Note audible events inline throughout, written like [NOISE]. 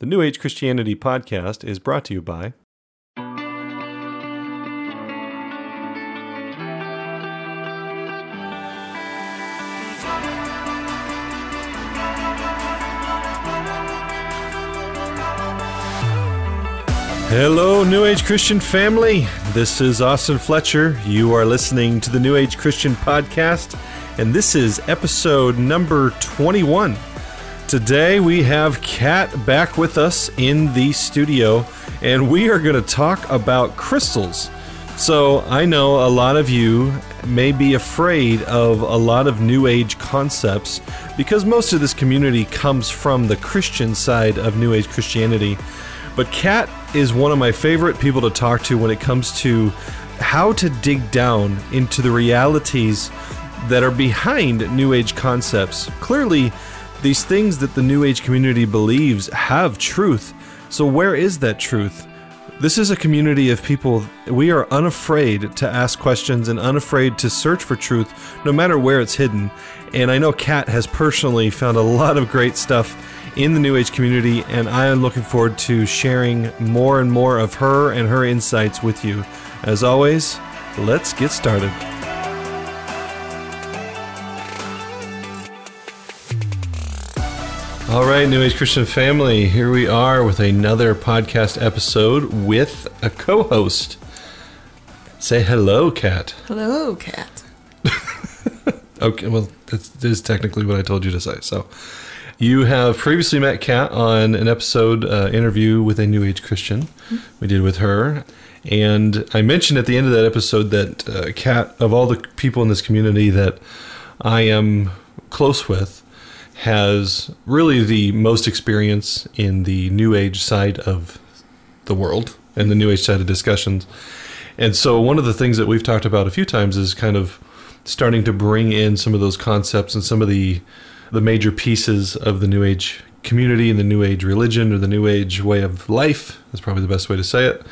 The New Age Christianity podcast is brought to you by Hello, New Age Christian family. This is Austin Fletcher. You are listening to the New Age Christian podcast, and this is episode number 21. Today we have Kat back with us in the studio, and we are going to talk about crystals. So, I know a lot of you may be afraid of a lot of New Age concepts because most of this community comes from the Christian side of New Age Christianity. But Kat is one of my favorite people to talk to when it comes to how to dig down into the realities that are behind New Age concepts. Clearly, these things that the New Age community believes have truth. So, where is that truth? This is a community of people, we are unafraid to ask questions and unafraid to search for truth, no matter where it's hidden. And I know Kat has personally found a lot of great stuff in the New Age community, and I am looking forward to sharing more and more of her and her insights with you. As always, let's get started. All right, New Age Christian family, here we are with another podcast episode with a co host. Say hello, Kat. Hello, Kat. [LAUGHS] Okay, well, that is technically what I told you to say. So, you have previously met Kat on an episode uh, interview with a New Age Christian we did with her. And I mentioned at the end of that episode that uh, Kat, of all the people in this community that I am close with, has really the most experience in the New Age side of the world and the New Age side of discussions. And so, one of the things that we've talked about a few times is kind of starting to bring in some of those concepts and some of the the major pieces of the New Age community and the New Age religion or the New Age way of life is probably the best way to say it,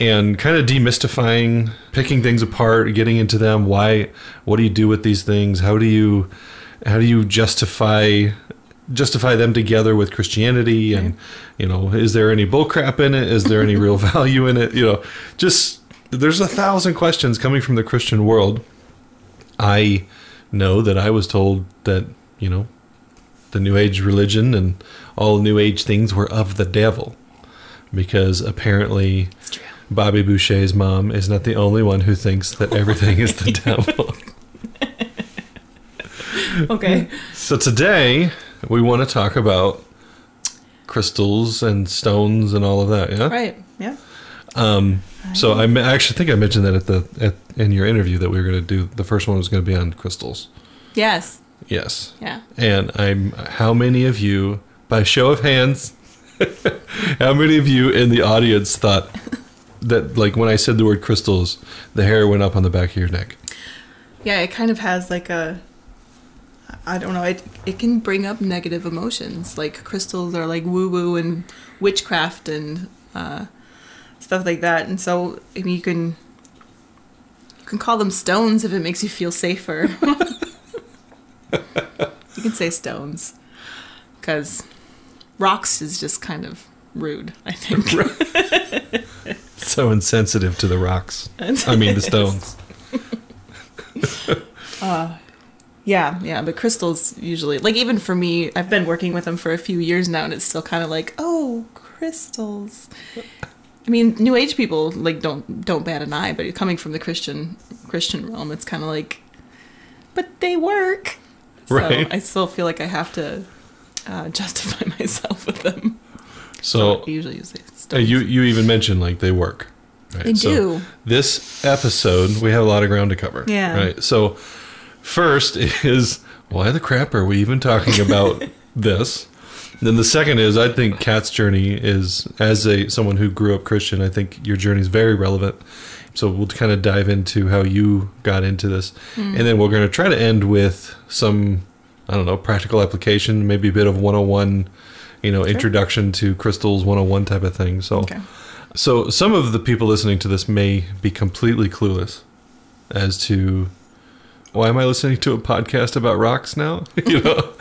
and kind of demystifying, picking things apart, getting into them. Why? What do you do with these things? How do you how do you justify justify them together with Christianity? And you know, is there any bullcrap in it? Is there any real [LAUGHS] value in it? You know, just there's a thousand questions coming from the Christian world. I know that I was told that you know the New Age religion and all New Age things were of the devil, because apparently. Bobby Boucher's mom is not the only one who thinks that everything is the [LAUGHS] devil. Okay. [LAUGHS] So today we want to talk about crystals and stones and all of that. Yeah. right. Yeah. Um, so I I actually think I mentioned that at the at in your interview that we were going to do the first one was going to be on crystals. Yes. Yes. Yeah. And I'm how many of you by show of hands [LAUGHS] how many of you in the audience thought [LAUGHS] that like when I said the word crystals the hair went up on the back of your neck? Yeah. It kind of has like a. I don't know. It it can bring up negative emotions. Like crystals are like woo woo and witchcraft and uh, stuff like that. And so I mean, you can you can call them stones if it makes you feel safer. [LAUGHS] you can say stones because rocks is just kind of rude. I think. [LAUGHS] So insensitive to the rocks. I mean the [LAUGHS] stones. Yeah, yeah, but crystals usually like even for me, I've been working with them for a few years now, and it's still kind of like, oh, crystals. I mean, New Age people like don't don't bat an eye, but coming from the Christian Christian realm, it's kind of like, but they work. Right. So I still feel like I have to uh, justify [LAUGHS] myself with them. So I usually use Uh, you you even mentioned like they work. Right? They do. This episode we have a lot of ground to cover. Yeah. Right. So first is why the crap are we even talking about [LAUGHS] this? Then the second is I think Kat's journey is as a someone who grew up Christian. I think your journey is very relevant. So we'll kind of dive into how you got into this, Hmm. and then we're going to try to end with some I don't know practical application, maybe a bit of 101, you know, introduction to crystals 101 type of thing. So. okay. So some of the people listening to this may be completely clueless as to why am I listening to a podcast about rocks now? [LAUGHS] you know,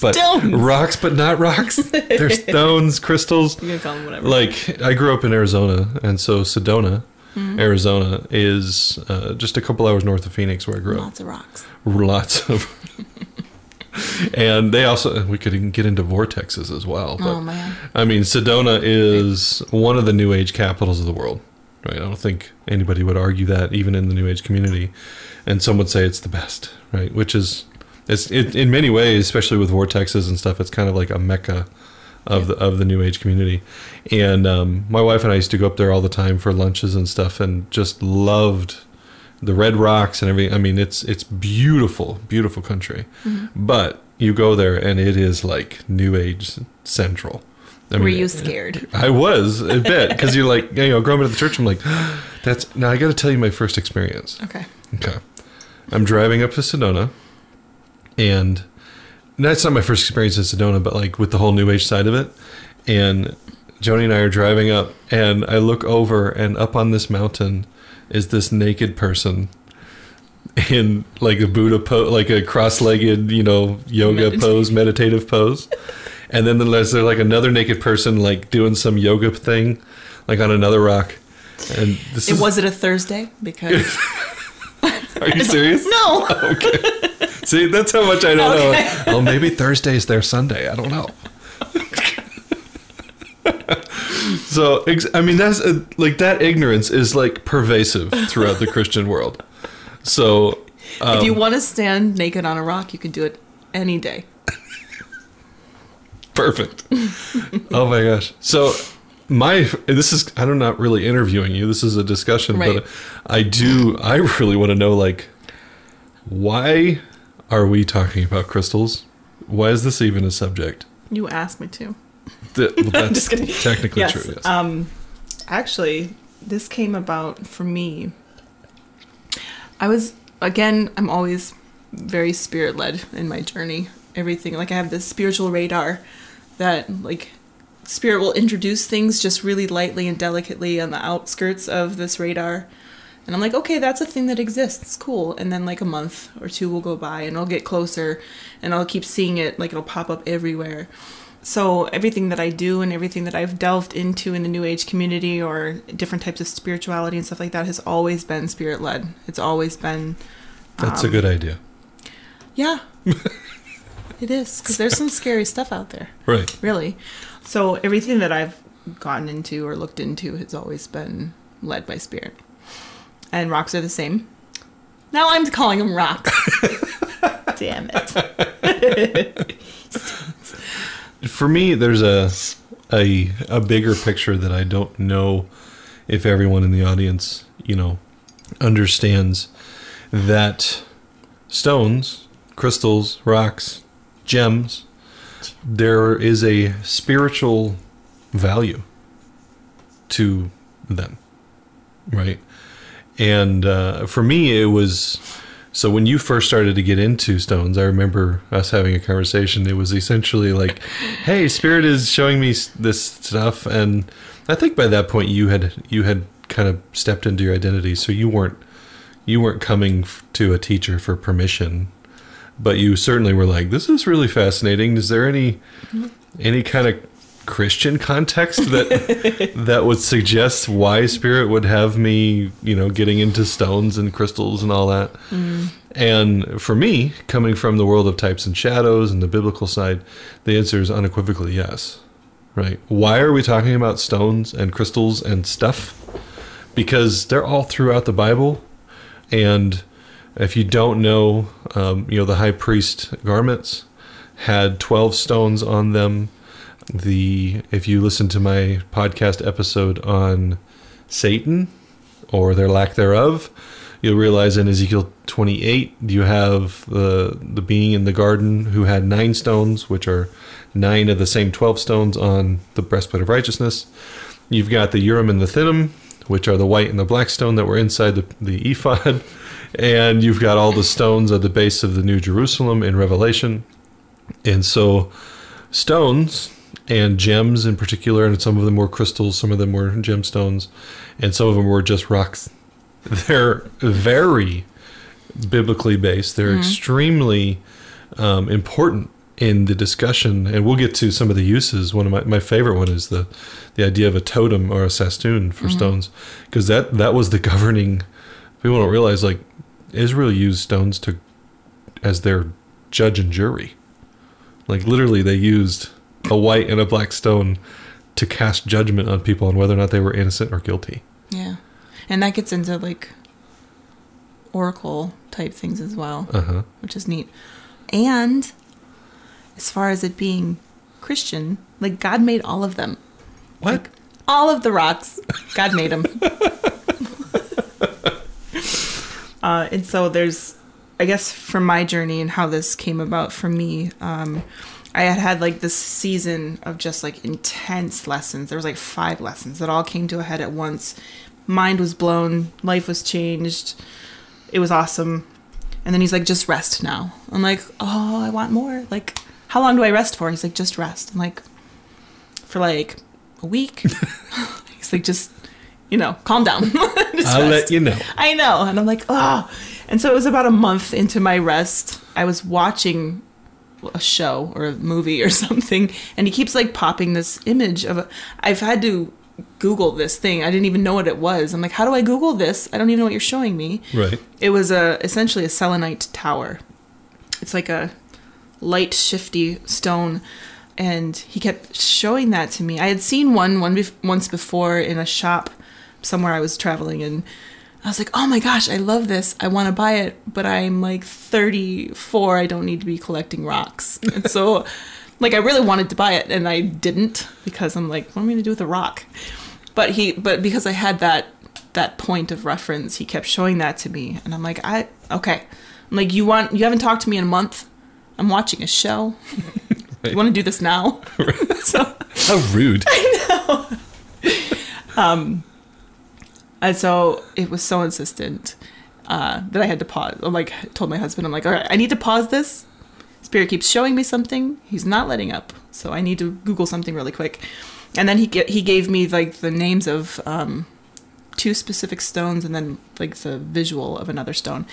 but Stones. rocks, but not rocks. They're [LAUGHS] stones, crystals. You can call them whatever. Like I grew up in Arizona, and so Sedona, Mm-hmm. Arizona, is uh, just a couple hours north of Phoenix, where I grew up. Lots of rocks. Lots of. [LAUGHS] and they also we could get into vortexes as well. But oh man. I mean, Sedona is one of the New Age capitals of the world. Right? I don't think anybody would argue that, even in the New Age community. And some would say it's the best, right? Which is, it's it, in many ways, especially with vortexes and stuff. It's kind of like a mecca of the of the New Age community. And um, my wife and I used to go up there all the time for lunches and stuff, and just loved the red rocks and everything. I mean, it's it's beautiful, beautiful country. But you go there and it is like New Age central. I Were you uh, scared? I was a bit because you're like, you know, growing up at the church. I'm like, [GASPS] that's now. I got to tell you my first experience. Okay. Okay, I'm driving up to Sedona, and that's not my first experience in Sedona, but like with the whole New Age side of it. And Joni and I are driving up, and I look over, and up on this mountain is this naked person in like a Buddha pose, like a cross-legged, you know, yoga pose, meditative pose. And then there's there like another naked person like doing some yoga thing, like on another rock. And this It is, was it a Thursday? Because [LAUGHS] Are you serious? [LAUGHS] no. [LAUGHS] Okay. See, that's how much I don't Okay. know. Oh, maybe Thursday's their Sunday. I don't know. so, ex- I mean, that's uh like that ignorance is like pervasive throughout the Christian world. So, um, if you want to stand naked on a rock, you can do it any day. Perfect. [LAUGHS] oh my gosh. So, my this is I'm not really interviewing you. This is a discussion, Right. but I do I really want to know like why are we talking about crystals? Why is this even a subject? You asked me to. Th- well, [LAUGHS] that's just kidding. technically yes. true. Yes. Um, actually, this came about for me. I was again. I'm always very spirit led in my journey. Everything like I have this spiritual radar that like spirit will introduce things just really lightly and delicately on the outskirts of this radar. And I'm like, okay, that's a thing that exists. Cool. And then like a month or two will go by and I'll get closer and I'll keep seeing it like it'll pop up everywhere. So everything that I do and everything that I've delved into in the new age community or different types of spirituality and stuff like that has always been spirit led. It's always been That's um, a good idea. yeah. [LAUGHS] it is cuz there's some scary stuff out there Right. really. So everything that I've gotten into or looked into has always been led by spirit. And rocks are the same. Now I'm calling them rocks. [LAUGHS] Damn it. [LAUGHS] For me, there's a, a a bigger picture that I don't know if everyone in the audience, you know, understands that stones, crystals, rocks, gems, there is a spiritual value to them, right? And uh, for me, it was so when you first started to get into stones, I remember us having a conversation. It was essentially like, "Hey, spirit is showing me this stuff," and I think by that point you had you had kind of stepped into your identity, so you weren't you weren't coming to a teacher for permission, but you certainly were like, "This is really fascinating. Is there any any kind of Christian context that [LAUGHS] that would suggest why spirit would have me, you know, getting into stones and crystals and all that?" Mm. And for me, coming from the world of types and shadows and the biblical side, the answer is unequivocally yes. Right? Why are we talking about stones and crystals and stuff? Because they're all throughout the Bible, and if you don't know, um, you know the high priest garments had twelve stones on them. The if you listen to my podcast episode on Satan or their lack thereof, you'll realize in Ezekiel 28 you have the the being in the garden who had nine stones, which are nine of the same 12 stones on the breastplate of righteousness. You've got the Urim and the Thummim, which are the white and the black stone that were inside the, the ephod. And you've got all the stones at the base of the New Jerusalem in Revelation. And so, stones and gems in particular, and some of them were crystals, some of them were gemstones, and some of them were just rocks. [LAUGHS] They're very, biblically based. They're extremely um, important in the discussion, and we'll get to some of the uses. One of my, my favorite one is the the idea of a totem or a sastun for stones, because that that was the governing. People don't realize like Israel used stones to as their judge and jury. Like literally, they used a white and a black stone to cast judgment on people on whether or not they were innocent or guilty. Yeah. And that gets into like oracle type things as well, Uh huh. which is neat. And as far as it being Christian, like God made all of them. What? All of the rocks, God made them. [LAUGHS] uh, and so there's, I guess, from my journey and how this came about for me, um, I had had like this season of just like intense lessons. There was like five lessons that all came to a head at once. Mind was blown, life was changed. It was awesome. And then he's like, just rest now. I'm like, oh, I want more. Like, how long do I rest for? He's like, just rest. I'm like, for like a week. [LAUGHS] he's like, just, you know, calm down. [LAUGHS] I'll rest. let you know. I know. And I'm like, oh. And so it was about a month into my rest. I was watching a show or a movie or [LAUGHS] something, and he keeps like popping this image of a. I've had to Google this thing. I didn't even know what it was. I'm like, how do I Google this? I don't even know what you're showing me. Right. It was a essentially a selenite tower. It's like a light shifty stone and he kept showing that to me. I had seen one one bef- once before in a shop somewhere I was traveling and I was like, "Oh my gosh, I love this. I want to buy it, but I'm like 34. I don't need to be collecting rocks." [LAUGHS] And so like I really wanted to buy it and I didn't because I'm like, "What am I going to do with a rock?" But he but because I had that that point of reference, he kept showing that to me and I'm like, "I okay." I'm like, "You want you haven't talked to me in a month. I'm watching a show. Right. [LAUGHS] You want to do this now?" [LAUGHS] so How rude. Um, And so it was so insistent uh, that I had to pause. I'm like, told my husband, I'm like, all right, I need to pause this. Spirit keeps showing me something. He's not letting up. So I need to Google something really quick. And then he he gave me like the names of um, two specific stones and then like the visual of another stone.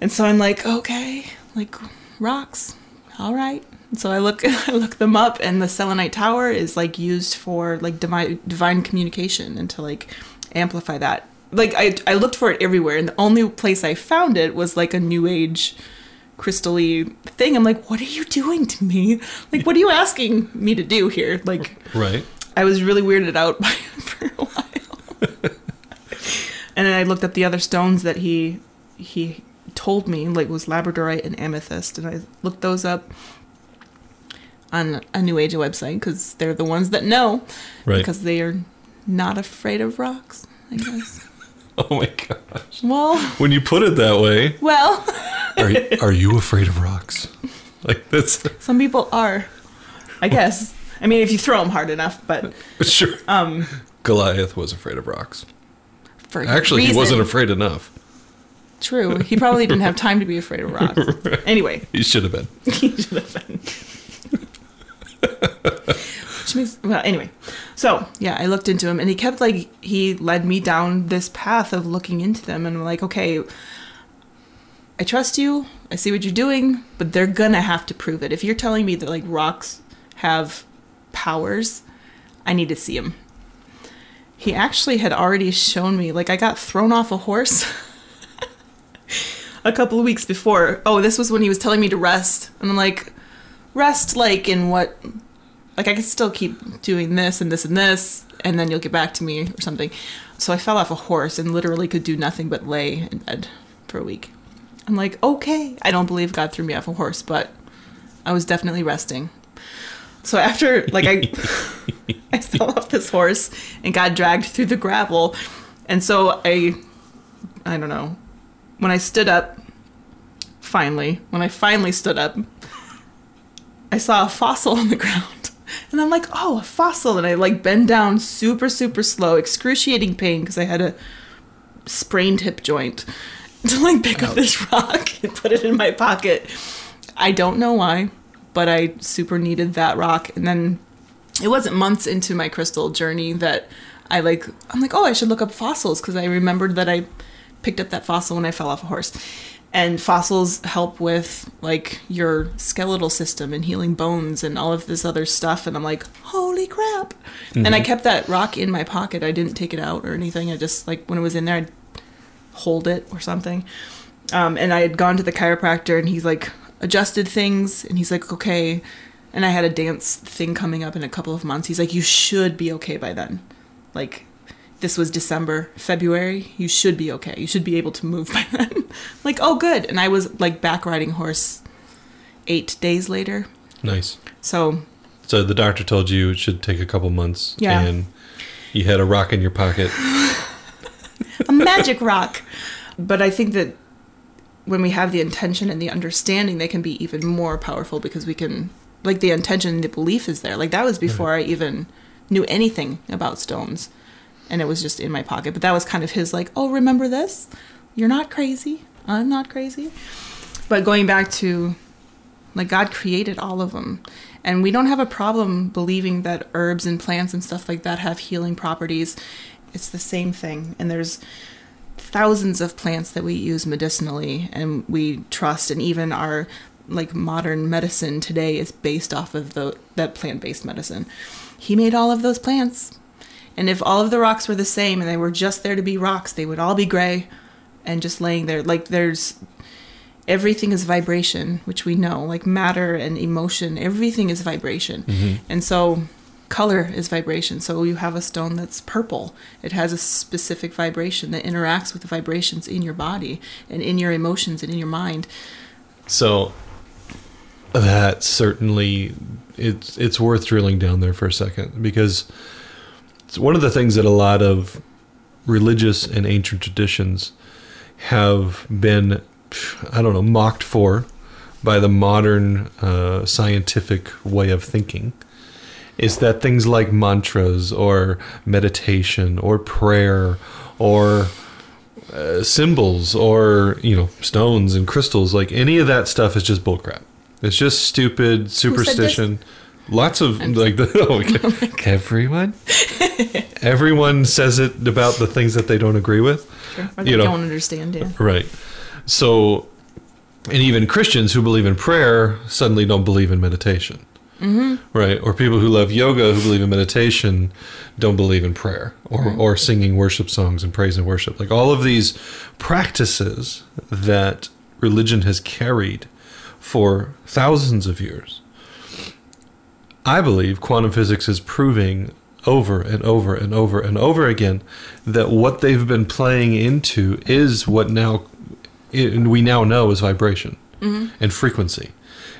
And so I'm like, okay, like rocks, all right. And so I look [LAUGHS] I look them up, and the selenite tower is like used for like divine divine communication and to like amplify that. Like I I looked for it everywhere, and the only place I found it was like a new age crystally thing. I'm like, what are you doing to me? Like, what are you asking me to do here? Like, Right. I was really weirded out [LAUGHS] by it for a while. and then I looked up the other stones that he he told me, like was labradorite and amethyst, and I looked those up on a New Age website because they're the ones that know, Right. because they are not afraid of rocks. I guess. [LAUGHS] Oh my gosh. well, When you put it that way, well, [LAUGHS] are you, are you afraid of rocks? Like that's [LAUGHS] some people are. I guess. I mean, if you throw them hard enough, but sure. um, Goliath was afraid of rocks. for Actually, he wasn't afraid enough. True. He probably didn't have time to be afraid of rocks. Anyway, He should have been. he should have been. Which well anyway. So yeah, I looked into him and he kept like he led me down this path of looking into them and I'm like, okay, I trust you, I see what you're doing, but they're gonna have to prove it. If you're telling me that like rocks have powers, I need to see them. He actually had already shown me, like I got thrown off a horse [LAUGHS] a couple of weeks before. Oh, this was when he was telling me to rest. And I'm like, rest like in what like I could still keep doing this and this and this and then you'll get back to me or something. So I fell off a horse and literally could do nothing but lay in bed for a week. I'm like, okay. I don't believe God threw me off a horse, but I was definitely resting. So after like I [LAUGHS] I fell off this horse and got dragged through the gravel. And so I I don't know. When I stood up finally, when I finally stood up, I saw a fossil on the [LAUGHS] ground. And I'm like, oh, a fossil. And I like bend down super, super slow, excruciating pain because I had a sprained hip joint [LAUGHS] to like pick up this rock and put it in my pocket. I don't know why, but I super needed that rock. And then it wasn't months into my crystal journey that I like, I'm like, oh, I should look up fossils because I remembered that I picked up that fossil when I fell off a horse. And fossils help with like your skeletal system and healing bones and all of this other stuff. And I'm like, holy crap! And I kept that rock in my pocket. I didn't take it out or anything. I just like when it was in there, I'd hold it or something. Um, and I had gone to the chiropractor and he's like adjusted things and he's like, okay. And I had a dance thing coming up in a couple of months. He's like, you should be okay by then. Like, this was December, February. You should be okay. You should be able to move [LAUGHS] by then. like, oh, good. And I was like back riding horse eight days later. Nice. So, So the doctor told you it should take a couple months. Yeah. And you had a rock in your pocket. [LAUGHS] a magic rock. But I think that when we have the intention and the understanding, they can be even more powerful because we can, like, the intention and the belief is there. Like, that was before I even knew anything about stones. And it was just in my pocket. But that was kind of his, like, oh, remember this? You're not crazy. I'm not crazy. But going back to, like, God created all of them. And we don't have a problem believing that herbs and plants and stuff like that have healing properties. It's the same thing. And there's thousands of plants that we use medicinally and we trust and even our like modern medicine today is based off of the that plant-based medicine. He made all of those plants. And if all of the rocks were the same and they were just there to be rocks, they would all be gray and just laying there like there's everything is vibration, which we know, like matter and emotion, everything is vibration. Mm-hmm. And so color is vibration. So you have a stone that's purple. It has a specific vibration that interacts with the vibrations in your body and in your emotions and in your mind. So that certainly it's it's worth drilling down there for a second because it's one of the things that a lot of religious and ancient traditions have been I don't know mocked for by the modern uh, scientific way of thinking is that things like mantras or meditation or prayer or uh, symbols or you know stones and crystals like any of that stuff is just bullcrap. It's just stupid superstition lots of like the [LAUGHS] oh, okay. Oh everyone? Everyone says it about the things that they don't agree with? Or they You know. don't understand, yeah. right. So and even christians who believe in prayer suddenly don't believe in meditation. Mm-hmm. Right or people who love yoga who believe in meditation don't believe in prayer or, or singing worship songs and praise and worship. Like all of these practices that religion has carried for thousands of years i believe quantum physics is proving over and over and over and over again that what they've been playing into is what now we now know is vibration mm-hmm. and frequency.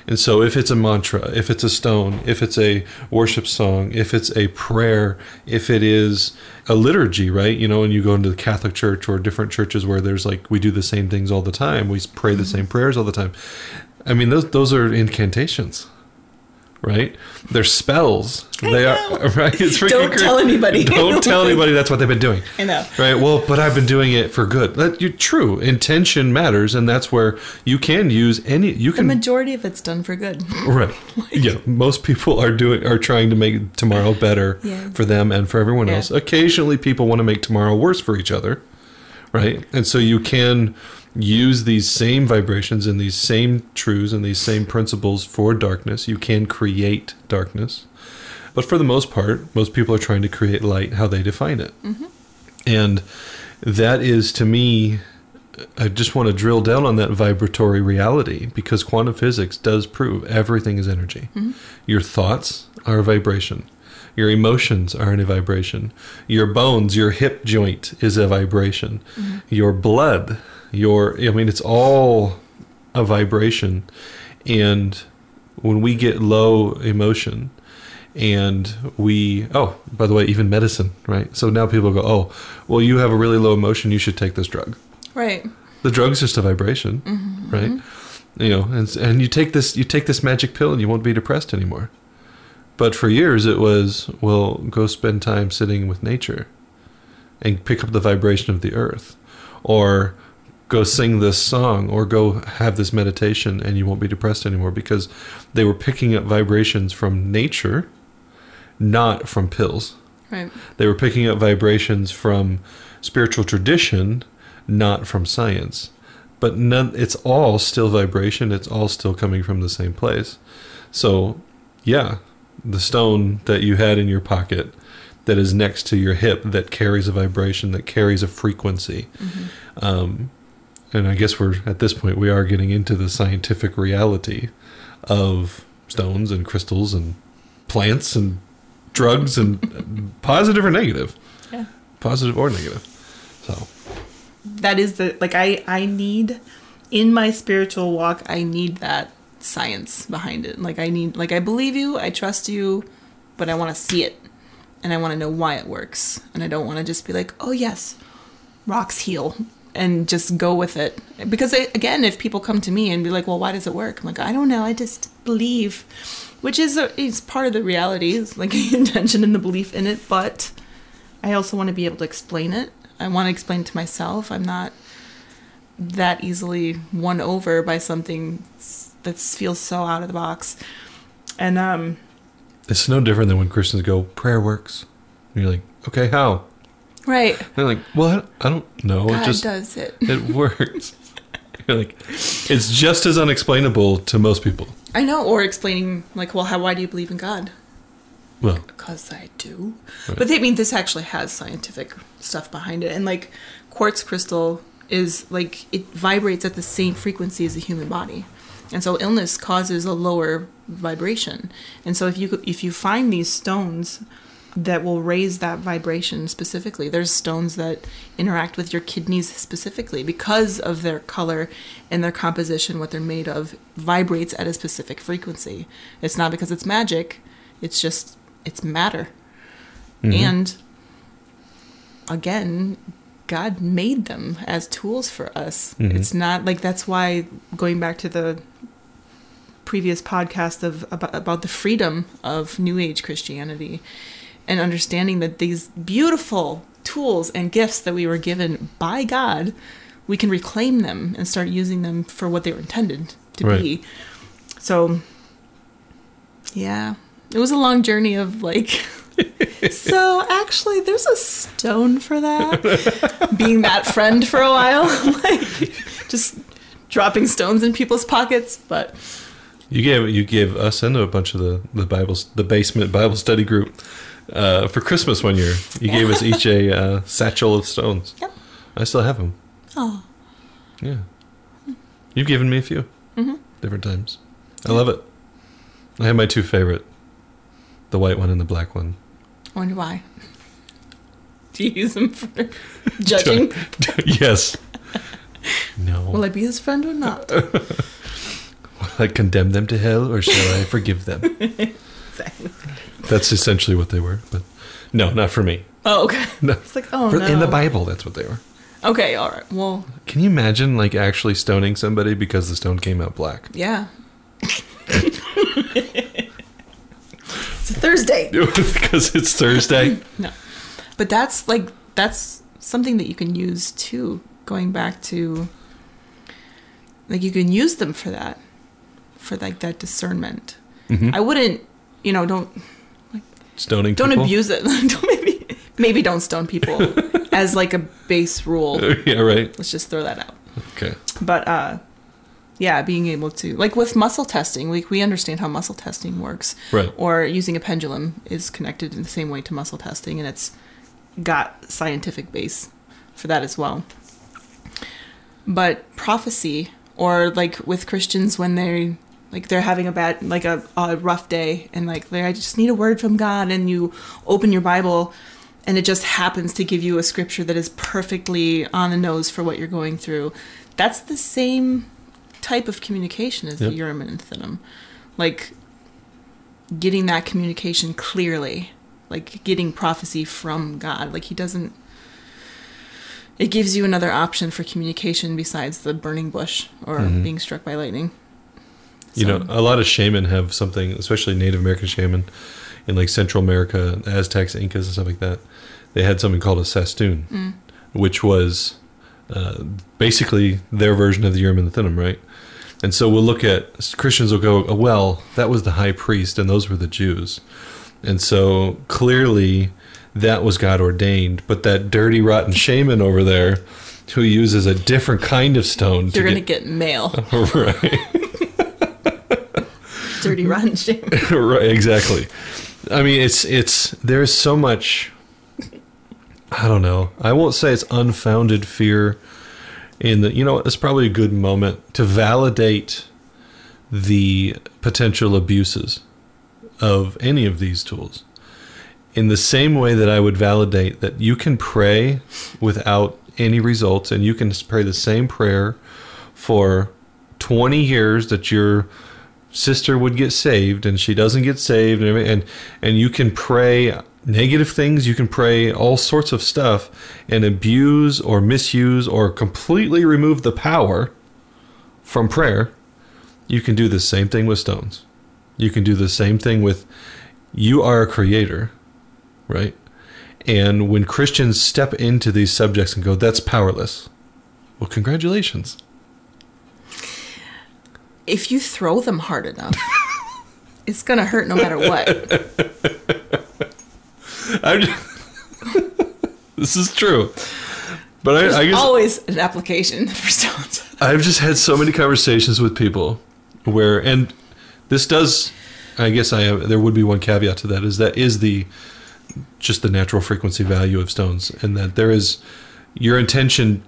And so, if it's a mantra, if it's a stone, if it's a worship song, if it's a prayer, if it is a liturgy, right? You know, and you go into the Catholic Church or different churches where there's like we do the same things all the time. We pray the mm-hmm. same prayers all the time. I mean, those those are incantations, right? They're spells. I they know. are [LAUGHS] right. It's freaking Don't crazy. tell anybody. [LAUGHS] Don't tell anybody that's what they've been doing. I know. Right. Well, but I've been doing it for good. That you true intention matters, and that's where you can use any. You can The majority of it's done for good. [LAUGHS] right. Yeah. Most people are doing are trying to make tomorrow better Yeah. for them and for everyone Yeah. else. Occasionally, people want to make tomorrow worse for each other. Right. And so you can use these same vibrations and these same truths and these same principles for darkness. You can create darkness. But for the most part, most people are trying to create light how they define it. Mm-hmm. And that is to me, I just want to drill down on that vibratory reality because quantum physics does prove everything is energy. Mm-hmm. Your thoughts are a vibration. Your emotions are in a vibration. Your bones, your hip joint is a vibration. Mm-hmm. Your blood, your, I mean, it's all a vibration. And when we get low emotion, and we oh by the way even medicine right? So now people go oh well you have a really low emotion you should take this drug. Right. the drug's just a vibration mm-hmm. right? Mm-hmm. You know and, and you take this you take this magic pill and you won't be depressed anymore. But for years it was well go spend time sitting with nature and pick up the vibration of the earth. Or go sing this song or go have this meditation and you won't be depressed anymore because they were picking up vibrations from nature not from pills Right. they were picking up vibrations from spiritual tradition, not from science. But none, it's all still vibration. It's all still coming from the same place. So, yeah, the stone that you had in your pocket that is next to your hip that carries a vibration, that carries a frequency. Um, and I guess we're at this point we are getting into the scientific reality of stones and crystals and plants and drugs and positive or negative, Yeah. positive or negative. So That is the like I I need in my spiritual walk I need that science behind it. Like I need like I believe you, I trust you, but I want to see it and I want to know why it works. And I don't want to just be like, "Oh yes, rocks heal." And just go with it. Because I, again, if people come to me and be like, "Well, why does it work?" I'm like, "I don't know. I just believe," which is a, is part of the reality. Is like [LAUGHS] intention and the belief in it, but I also want to be able to explain it. I want to explain it to myself. I'm not that easily won over by something that feels so out of the box. And um, it's no different than when Christians go prayer works. And you're like, okay, how? Right, And they're like, what? I don't know. God it just does it. [LAUGHS] it works. you're like, it's just as unexplainable to most people. I know. Or explaining like, well, how? Why do you believe in God? Well, Because I do. Right. But they I mean this actually has scientific stuff behind it. And like quartz crystal is like it vibrates at the same frequency as the human body. And so illness causes a lower vibration. And so if you if you find these stones that will raise that vibration specifically. There's stones that interact with your kidneys specifically because of their color and their composition, what they're made of, vibrates at a specific frequency. It's not because it's magic, it's just it's matter. Mm-hmm. And again, God made them as tools for us. Mm-hmm. It's not like that's why going back to the previous podcast of about, about the freedom of new age Christianity and understanding that these beautiful tools and gifts that we were given by God, we can reclaim them and start using them for what they were intended to Right. be. So yeah, it was a long journey of like [LAUGHS] so actually there's a stone for that being that friend for a while [LAUGHS] like just dropping stones in people's pockets but You gave you gave us and a bunch of the the Bible the basement Bible study group uh, for Christmas one year. You gave us each a [LAUGHS] uh, satchel of stones. Yep. I still have them. oh Yeah, you've given me a few different times. I love it. I have my two favorite, the white one and the black one. I wonder why [LAUGHS] do you use them for [LAUGHS] judging yes. No. will i be his friend or not Will I condemn them to hell or shall I forgive them? exactly That's essentially what they were. But no, not for me. oh okay [LAUGHS] No. it's like oh For- no In the Bible, that's what they were. okay all right well Can you imagine like actually stoning somebody because the stone came out black? yeah [LAUGHS] it's a thursday [LAUGHS] because it's Thursday. No. But that's like that's something that you can use too. Going back to like you can use them for that. For like that discernment. Mhm. I wouldn't, you know, don't Stoning don't people. abuse it. [LAUGHS] don't maybe maybe don't stone people [LAUGHS] as like a base rule. [LAUGHS] yeah, right. Let's just throw that out. Okay. But uh yeah, being able to like with muscle testing, like we understand how muscle testing works. Right. Or using a pendulum is connected in the same way to muscle testing and it's got scientific base for that as well. But prophecy or like with Christians when they like they're having a bad like a, a rough day and like I just need a word from God and you open your Bible and it just happens to give you a scripture that is perfectly on the nose for what you're going through. That's the same type of communication as Yep. the Urim and Thummim. Like getting that communication clearly, like getting prophecy from God. Like he doesn't. It gives you another option for communication besides the burning bush or Mhm. being struck by lightning. You So- know, a lot of shaman have something, especially Native American shaman in like Central America, Aztecs, Incas, and stuff like that. They had something called a sastun, Mm. which was uh, basically their version of the Urim and the Thummim, right? And so we'll look at Christians will go, oh, well, that was the high priest, and those were the Jews, and so clearly that was God ordained. But that dirty, rotten shaman over there who uses a different kind of stone You're to gonna get mail. [LAUGHS] right. [LAUGHS] Dirty rotten [LAUGHS] shame. right, exactly. I mean, it's it's there's so much. I don't know. I won't say it's unfounded fear. In the, you know, it's probably a good moment to validate the potential abuses of any of these tools. In the same way that I would validate that you can pray without any results, and you can pray the same prayer for 20 years that your sister would get saved and she doesn't get saved and and and you can pray negative things you can pray all sorts of stuff and abuse or misuse or completely remove the power from prayer you can do the same thing with stones. You can do the same thing with you are a creator right? And when christians step into these subjects and go that's powerless well congratulations If you throw them hard enough, it's gonna hurt no matter what. [LAUGHS] I'm just, this is true. But There's I, I guess always an application [LAUGHS] for stones. I've just had so many conversations with people where, and this does, I guess I have, there would be one caveat to that is that is the just the natural frequency value of stones, and that there is your intention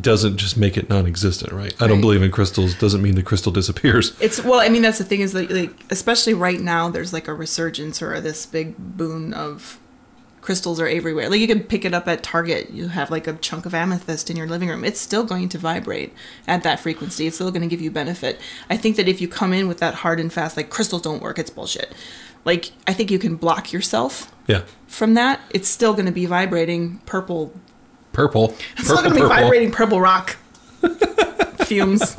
doesn't just make it non-existent, right? I don't Right. believe in crystals. Doesn't mean the crystal disappears. It's well, I mean that's the thing is like, like especially right now there's like a resurgence or this big boon of crystals are everywhere. Like you can pick it up at Target. You have like a chunk of amethyst in your living room. It's still going to vibrate at that frequency. It's still going to give you benefit. I think that if you come in with that hard and fast like crystals don't work, it's bullshit. Like I think you can block yourself Yeah, from that. It's still going to be vibrating purple purple. It's still gonna be vibrating purple rock [LAUGHS] fumes. [LAUGHS]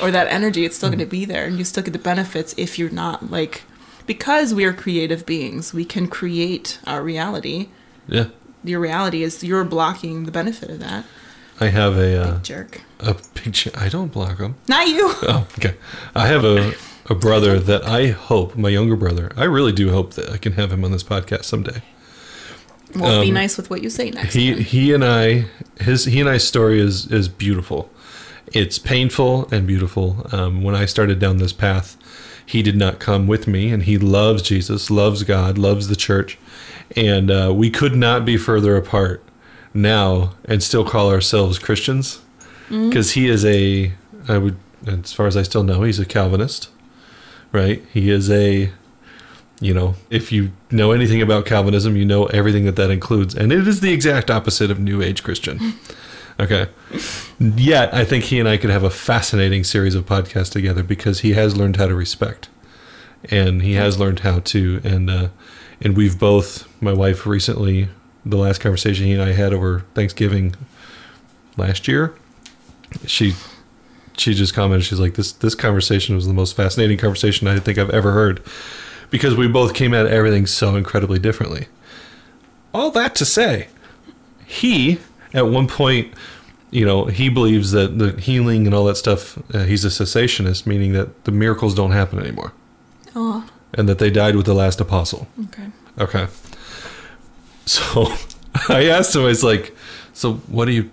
or that energy, it's still gonna be there and you still get the benefits if you're not like because we are creative beings, we can create our reality. Yeah, Your reality is you're blocking the benefit of that. I have a uh, Jerk. a picture. I don't block them. Not you. [LAUGHS] Oh, okay. I have a, a brother that I hope, my younger brother, I really do hope that I can have him on this podcast someday. Well, be Um, nice with what you say next. He time. he and I his he and I's story is is beautiful. It's painful and beautiful. Um, when I started down this path, he did not come with me, and he loves Jesus, loves God, loves the church, and uh, we could not be further apart now and still call ourselves Christians because he is a I would as far as I still know he's a Calvinist, right? He is a you know, if you know anything about Calvinism, you know everything that that includes. And it is the exact opposite of New Age Christian. [LAUGHS] Okay. Yet, I think he and I could have a fascinating series of podcasts together because he has learned how to respect. And he has learned how to, and, uh, and we've both, my wife recently, the last conversation he and I had over Thanksgiving last year, she she just commented she's like this this conversation was the most fascinating conversation I think I've ever heard because we both came at everything so incredibly differently. All that to say, he at one point, you know, he believes that the healing and all that stuff. Uh, he's a cessationist, meaning that the miracles don't happen anymore, Oh, and that they died with the last apostle. okay. Okay. So [LAUGHS] I asked him, I was like, "So what do you,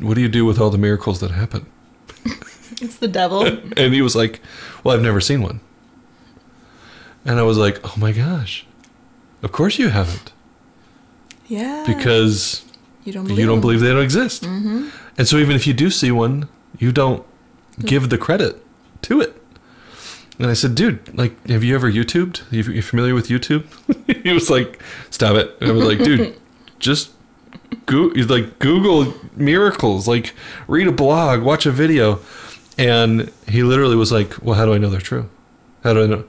what do you do with all the miracles that happen?" [LAUGHS] It's the devil. [LAUGHS] And he was like, Well, I've never seen one. And I was like, Oh my gosh. Of course you haven't. Yeah. Because you don't believe you don't believe they don't exist. Mm-hmm. And so even if you do see one, you don't give the credit to it. And I said, dude, like, have you ever YouTubed? You, you familiar with YouTube? [LAUGHS] he was like, stop it. And I was like, dude, [LAUGHS] just go, like Google miracles, like read a blog, watch a video. And he literally was like, well, how do I know they're true? How do I know?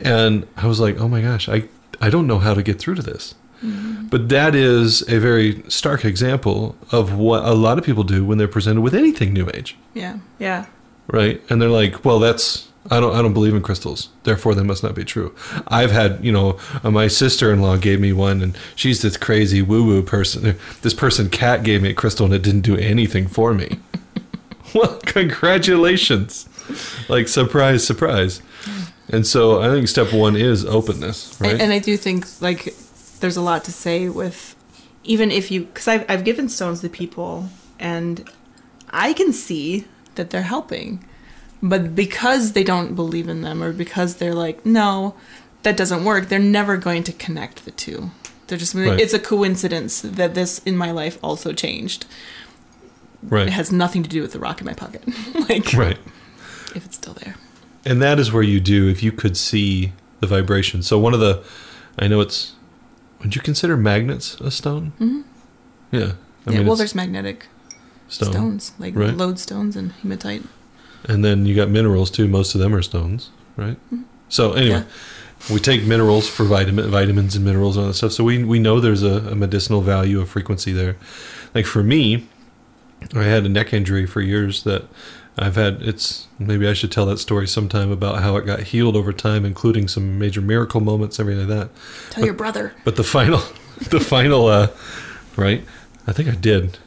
And I was like, oh my gosh, I, I don't know how to get through to this. But that is a very stark example of what a lot of people do when they're presented with anything new age, Yeah. Yeah. right? And they're like, "Well, that's I don't I don't believe in crystals, therefore they must not be true." I've had, you know, uh, my sister-in-law gave me one, and she's this crazy woo-woo person. This person, Kat, gave me a crystal, and it didn't do anything for me. [LAUGHS] well, congratulations! Like surprise, surprise. And so I think step one is openness, right? And, and I do think like there's a lot to say with even if you, because I've, I've given stones to people and I can see that they're helping. But because they don't believe in them or because they're like, no, that doesn't work, they're never going to connect the two. They're just, Right. it's a coincidence that this in my life also changed. Right. It has nothing to do with the rock in my pocket. [LAUGHS] like, right. if it's still there. And that is where you do if you could see the vibration. So one of the, I know it's. Would you consider magnets a stone? hmm Yeah. I yeah, mean, well, there's magnetic stone. stones, like right? lodestone and hematite. And then you got minerals too. Most of them are stones, right? So anyway, we take minerals for vitamin, vitamins and minerals and all that stuff. So we we know there's a, a medicinal value of frequency there. Like for me, I had a neck injury for years that I've had. It's maybe I should tell that story sometime about how it got healed over time, including some major miracle moments, everything like that. Tell your brother. But the final, [LAUGHS] the final, uh, right? I think I did,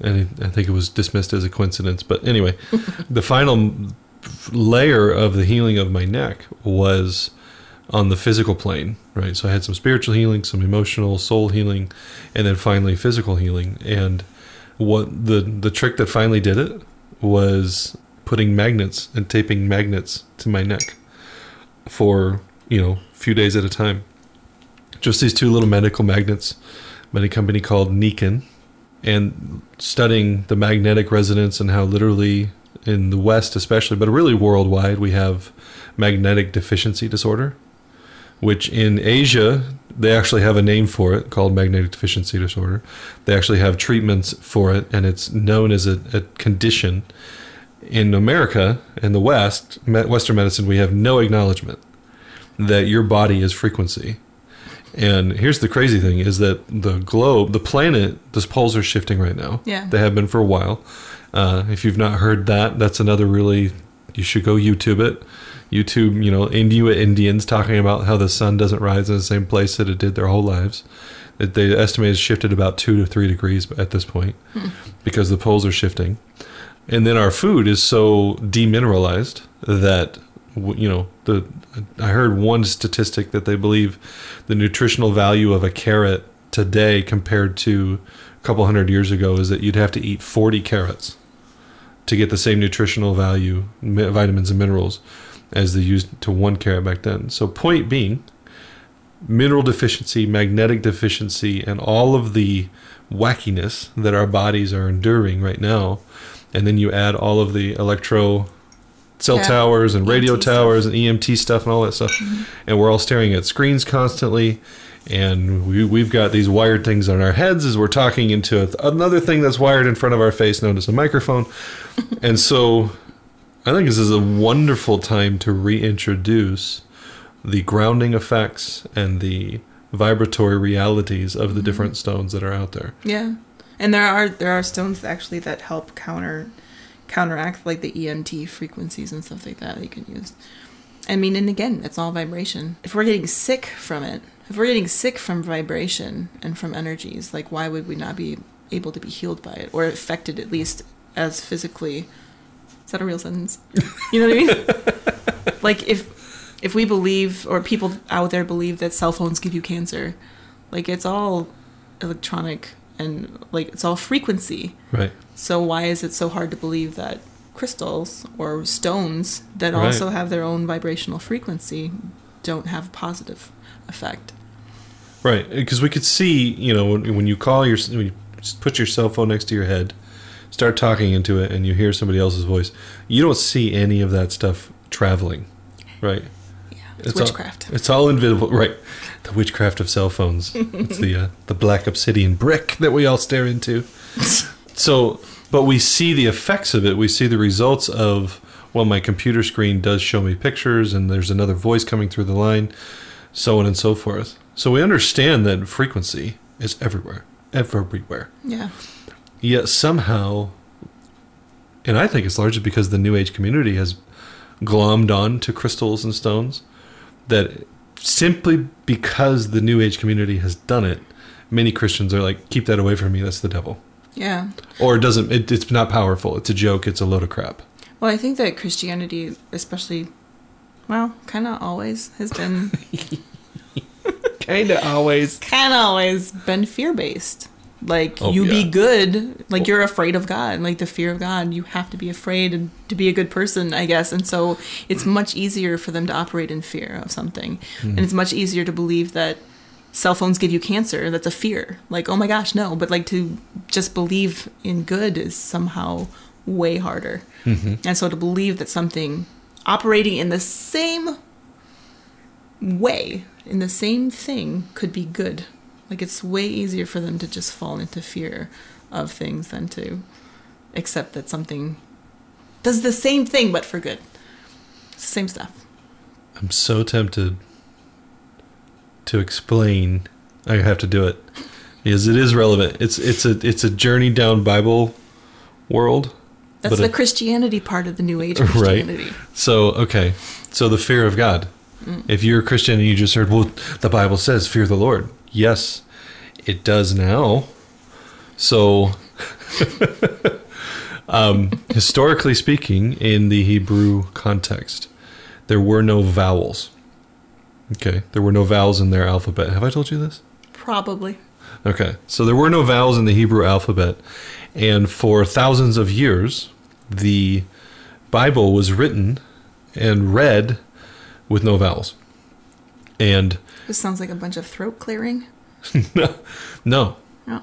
and I think it was dismissed as a coincidence. But anyway, [LAUGHS] the final layer of the healing of my neck was on the physical plane, right? So I had some spiritual healing, some emotional, soul healing, and then finally physical healing. And what the the trick that finally did it was putting magnets and taping magnets to my neck for you know a few days at a time. Just these two little medical magnets by a company called Nikken, and studying the magnetic resonance and how literally in the West, especially, but really worldwide, we have magnetic deficiency disorder, which in Asia, they actually have a name for it called magnetic deficiency disorder. They actually have treatments for it, and it's known as a, a condition. In America in the West, Western medicine, we have no acknowledgement that your body is frequency. And here's the crazy thing is that the globe, the planet, the poles are shifting right now. Yeah. They have been for a while. Uh, if you've not heard that, that's another really, you should go YouTube it. YouTube, you know, Inuit Indians talking about how the sun doesn't rise in the same place that it did their whole lives. That they estimate it's shifted about two to three degrees at this point hmm. because the poles are shifting. And then our food is so demineralized that you know the I heard one statistic that they believe the nutritional value of a carrot today compared to a couple hundred years ago is that you'd have to eat 40 carrots to get the same nutritional value vitamins and minerals as they used to one carrot back then. So point being mineral deficiency, magnetic deficiency and all of the wackiness that our bodies are enduring right now and then you add all of the electro cell Yeah. towers and radio EMT stuff. towers and EMT stuff and all that stuff, mm-hmm. and we're all staring at screens constantly. And we, we've got these wired things on our heads as we're talking into another thing that's wired in front of our face, known as a microphone. [LAUGHS] and so, I think this is a wonderful time to reintroduce the grounding effects and the vibratory realities of the mm-hmm. different stones that are out there. Yeah, and there are there are stones actually that help counter counteract like the EMT frequencies and stuff like that that you can use. I mean, and again, it's all vibration. If we're getting sick from it, if we're getting sick from vibration and from energies, like why would we not be able to be healed by it or affected at least as physically? Is that a real sentence? You know what I mean? [LAUGHS] like if if we believe or people out there believe that cell phones give you cancer, like it's all electronic and like it's all frequency. Right. So why is it so hard to believe that crystals or stones that Right. also have their own vibrational frequency don't have a positive effect? Right, because we could see, you know, when, when you call your, when you put your cell phone next to your head, start talking into it, and you hear somebody else's voice, you don't see any of that stuff traveling, right? Yeah, it's, all- witchcraft. it's all invisible, right? The witchcraft of cell phones. [LAUGHS] it's the uh, the black obsidian brick that we all stare into. [LAUGHS] So, but we see the effects of it. We see the results of well, my computer screen does show me pictures, and there's another voice coming through the line, so on and so forth. So we understand that frequency is everywhere, everywhere. yeah, Yet somehow, and I think it's largely because the New Age community has glommed on to crystals and stones, that simply because the New Age community has done it, many Christians are like, keep that away from me, that's the devil. yeah. Or it doesn't, it, it's not powerful, it's a joke, it's a load of crap. Well, I think that Christianity, especially, well, kind of always has been [LAUGHS] kind of always. kind of always been fear based. Like Oh, you be good, like oh. you're afraid of God, like the fear of God. You have to be afraid and to be a good person, I guess. And so it's mm. much easier for them to operate in fear of something, mm. and it's much easier to believe that cell phones give you cancer. That's a fear. Like oh my gosh, no. But like to just believe in good is somehow way harder. Mm-hmm. And so to believe that something operating in the same way in the same thing could be good. Like it's way easier for them to just fall into fear of things than to accept that something does the same thing but for good. It's the same stuff. I'm so tempted to explain. I have to do it because it is relevant. It's it's a it's a journey down Bible world. That's the it- Christianity part of the New Age [LAUGHS] Right. So okay, so the fear of God. If you're a Christian and you just heard, well, the Bible says fear the Lord. Yes, it does now. So, [LAUGHS] um, historically speaking, in the Hebrew context, there were no vowels. Okay, there were no vowels in their alphabet. Have I told you this? Probably. Okay, so there were no vowels in the Hebrew alphabet, and for thousands of years, the Bible was written and read with no vowels. And This sounds like a bunch of throat clearing. [LAUGHS] no, Oh.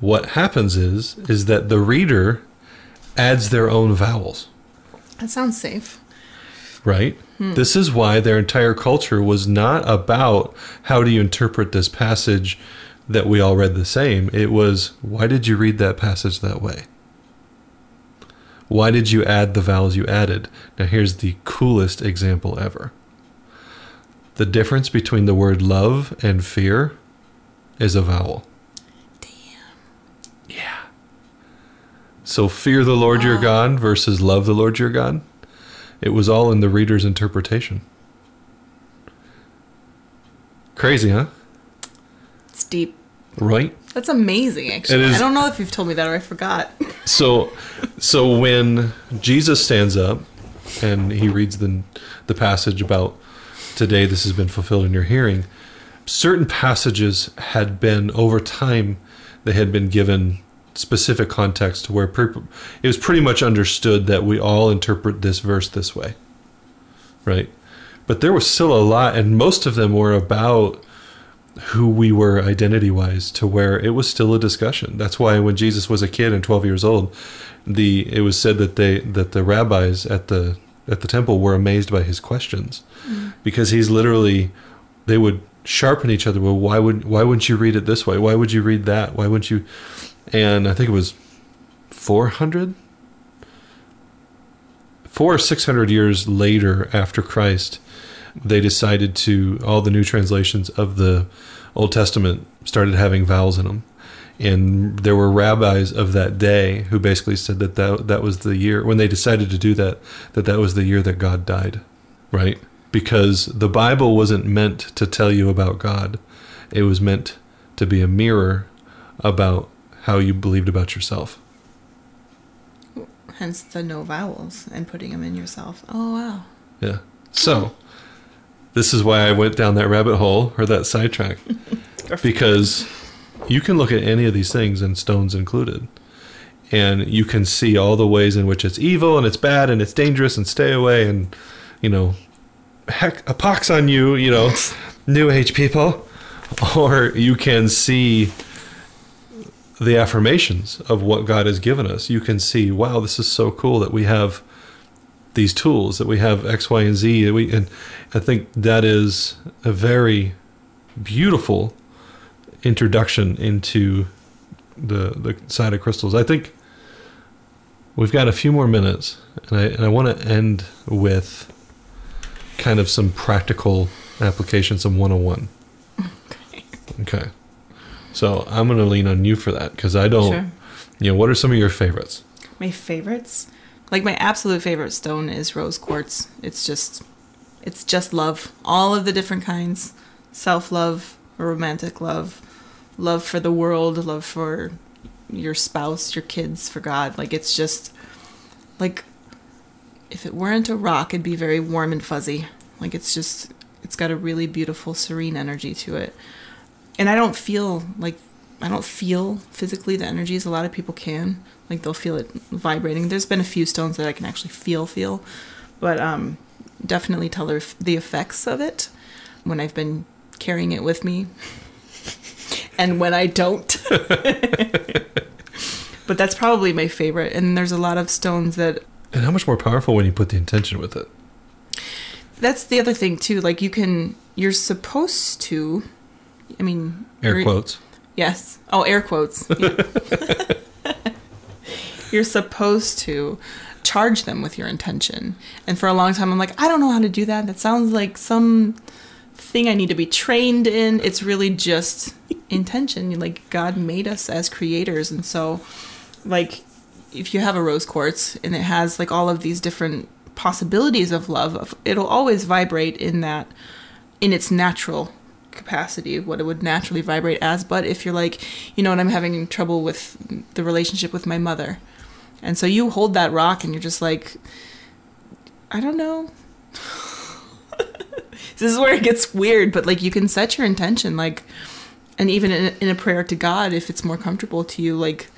what happens is is that the reader adds their own vowels, That sounds safe. right? Hmm. This is why their entire culture was not about how do you interpret this passage that we all read the same. It was why did you read that passage that way? Why did you add the vowels you added? Now, here's the coolest example ever. The difference between the word love and fear is a vowel. Damn. Yeah. So, fear the Lord your God versus love the Lord your God, it was all in the reader's interpretation. Crazy, huh? It's deep. Right? That's amazing, actually. Is- I don't know if you've told me that or I forgot. [LAUGHS] So, so when Jesus stands up and he reads the the passage about today this has been fulfilled in your hearing, certain passages had been over time they had been given specific context to where pre- it was pretty much understood that we all interpret this verse this way, right? But there was still a lot, and most of them were about who we were identity wise to where it was still a discussion. That's why when Jesus was a kid and 12 years old, the it was said that they that the rabbis at the at the temple were amazed by his questions mm-hmm. because he's literally they would sharpen each other. Well, why would why wouldn't you read it this way? Why would you read that? Why wouldn't you? And I think it was 400 four or six hundred years later after Christ, they decided to all the new translations of the Old Testament started having vowels in them, and there were rabbis of that day who basically said that that, that was the year when they decided to do that that that was the year that God died, right? Because the Bible wasn't meant to tell you about God, it was meant to be a mirror about how you believed about yourself. Hence the no vowels and putting them in yourself. Oh, wow. Yeah. So, this is why I went down that rabbit hole or that sidetrack. [LAUGHS] because you can look at any of these things, and stones included, and you can see all the ways in which it's evil and it's bad and it's dangerous and stay away and, you know, heck, a pox on you, you know, [LAUGHS] new age people. Or you can see the affirmations of what God has given us. You can see, wow, this is so cool that we have these tools that we have X, Y, and Z. We and I think that is a very beautiful introduction into the the side of crystals. I think we've got a few more minutes, and I and I want to end with kind of some practical application, some one on one. Okay. So I'm going to lean on you for that because I don't. Sure. You know, what are some of your favorites? My favorites? Like my absolute favorite stone is rose quartz. It's just it's just love. All of the different kinds. Self-love, romantic love, love for the world, love for your spouse, your kids, for God. Like it's just like if it weren't a rock, it'd be very warm and fuzzy. Like it's just it's got a really beautiful, serene energy to it. And I don't feel like I don't feel physically the energies. A lot of people can. Like they'll feel it vibrating. There's been a few stones that I can actually feel feel, but um, definitely tell the the effects of it when I've been carrying it with me, and when I don't. [LAUGHS] but that's probably my favorite. And there's a lot of stones that And how much more powerful when you put the intention with it? that's the other thing too. Like you can, you're supposed to. I mean, Air quotes. Yes. Oh, air quotes. [LAUGHS] Yeah. You're supposed to charge them with your intention. And for a long time, I'm like, I don't know how to do that. That sounds like some thing I need to be trained in. It's really just intention. Like, God made us as creators. And so, like, if you have a rose quartz and it has like all of these different possibilities of love, it'll always vibrate in that, in its natural capacity, what it would naturally vibrate as. But if you're like, you know what, I'm having trouble with the relationship with my mother. And so you hold that rock and you're just like, I don't know. This is where it gets weird, but like you can set your intention, like, and even in, in a prayer to God, if it's more comfortable to you, like,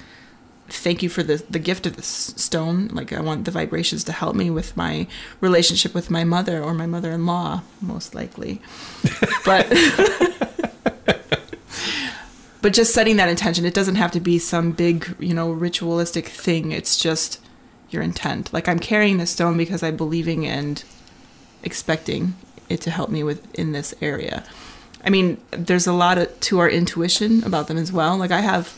thank you for the the gift of this stone. Like, I want the vibrations to help me with my relationship with my mother or my mother-in-law, most likely. [LAUGHS] But but just setting that intention, it doesn't have to be some big, you know, ritualistic thing. It's just your intent. Like I'm carrying this stone because I'm believing and expecting it to help me with in this area. I mean, there's a lot of, to our intuition about them as well. Like I have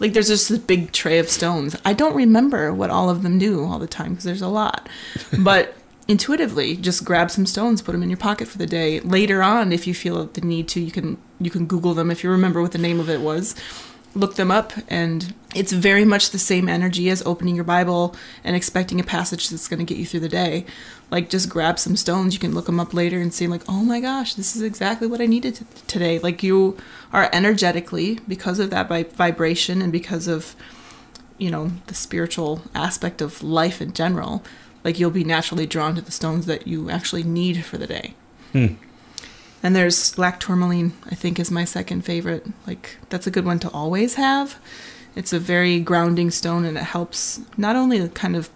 like there's just this big tray of stones. I don't remember what all of them do all the time because there's a lot. [LAUGHS] But intuitively, just grab some stones, put them in your pocket for the day. Later on, if you feel the need to, you can you can Google them if you remember what the name of it was. Look them up, and it's very much the same energy as opening your Bible and expecting a passage that's going to get you through the day. Like, just grab some stones. You can look them up later and see, like, oh my gosh, this is exactly what I needed t- today. Like, you are energetically, because of that vi- vibration and because of, you know, the spiritual aspect of life in general, like, you'll be naturally drawn to the stones that you actually need for the day. Hmm. And there's black tourmaline, I think, is my second favorite. Like, that's a good one to always have. It's a very grounding stone and it helps not only kind of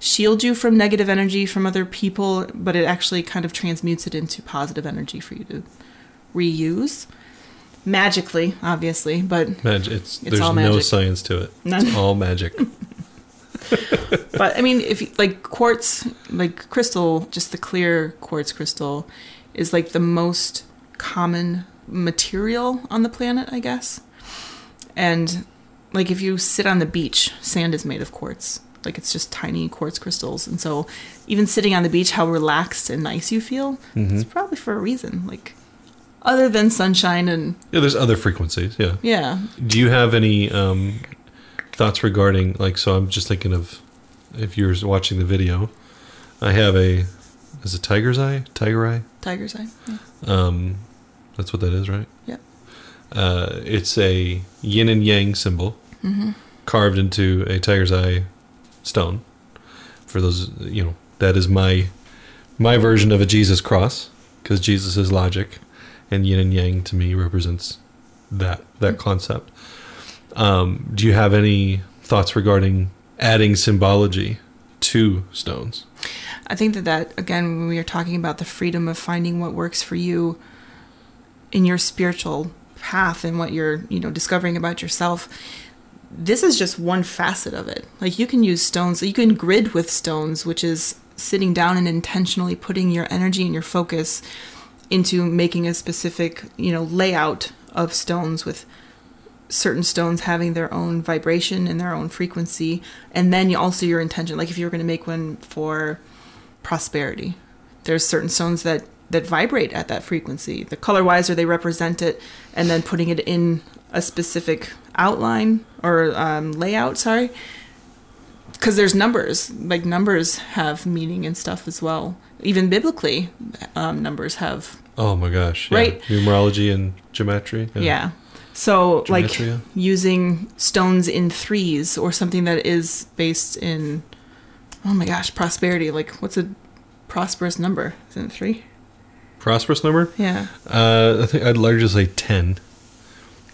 shield you from negative energy from other people, but it actually kind of transmutes it into positive energy for you to reuse. Magically, obviously, but Magic. It's, It's there's all no science to it. None. It's all magic. [LAUGHS] [LAUGHS] but I mean, if you, like quartz, like crystal, just the clear quartz crystal, is like the most common material on the planet, I guess. And like if you sit on the beach, sand is made of quartz. Like it's just tiny quartz crystals, and so even sitting on the beach, how relaxed and nice you feel, it's probably for a reason. Like other than sunshine and yeah, there's other frequencies. Yeah. yeah, Do you have any um, thoughts regarding like? So I'm just thinking of if you're watching the video, I have a is it tiger's eye, tiger eye. tiger's eye. Yeah. Um, that's what that is, right? Yep. Uh, it's a yin and yang symbol Mm-hmm. carved into a tiger's eye stone. For those, you know, that is my my version of a Jesus cross because Jesus is logic, and yin and yang to me represents that that concept. Um, do you have any thoughts regarding adding symbology to stones? I think that that again, when we are talking about the freedom of finding what works for you in your spiritual path and what you're, you know, discovering about yourself, this is just one facet of it. Like you can use stones, you can grid with stones, which is sitting down and intentionally putting your energy and your focus into making a specific, you know, layout of stones with certain stones having their own vibration and their own frequency and then you also your intention like if you were going to make one for prosperity there's certain stones that that vibrate at that frequency the color wise or they represent it and then putting it in a specific outline or um, layout sorry because there's numbers like numbers have meaning and stuff as well even biblically um, numbers have Oh my gosh! yeah. Right. numerology and geometry. yeah. So, like using stones in threes or something that is based in, oh my gosh, prosperity. Like, what's a prosperous number? Isn't it three? prosperous number. Yeah. Uh, I think I'd largely say ten.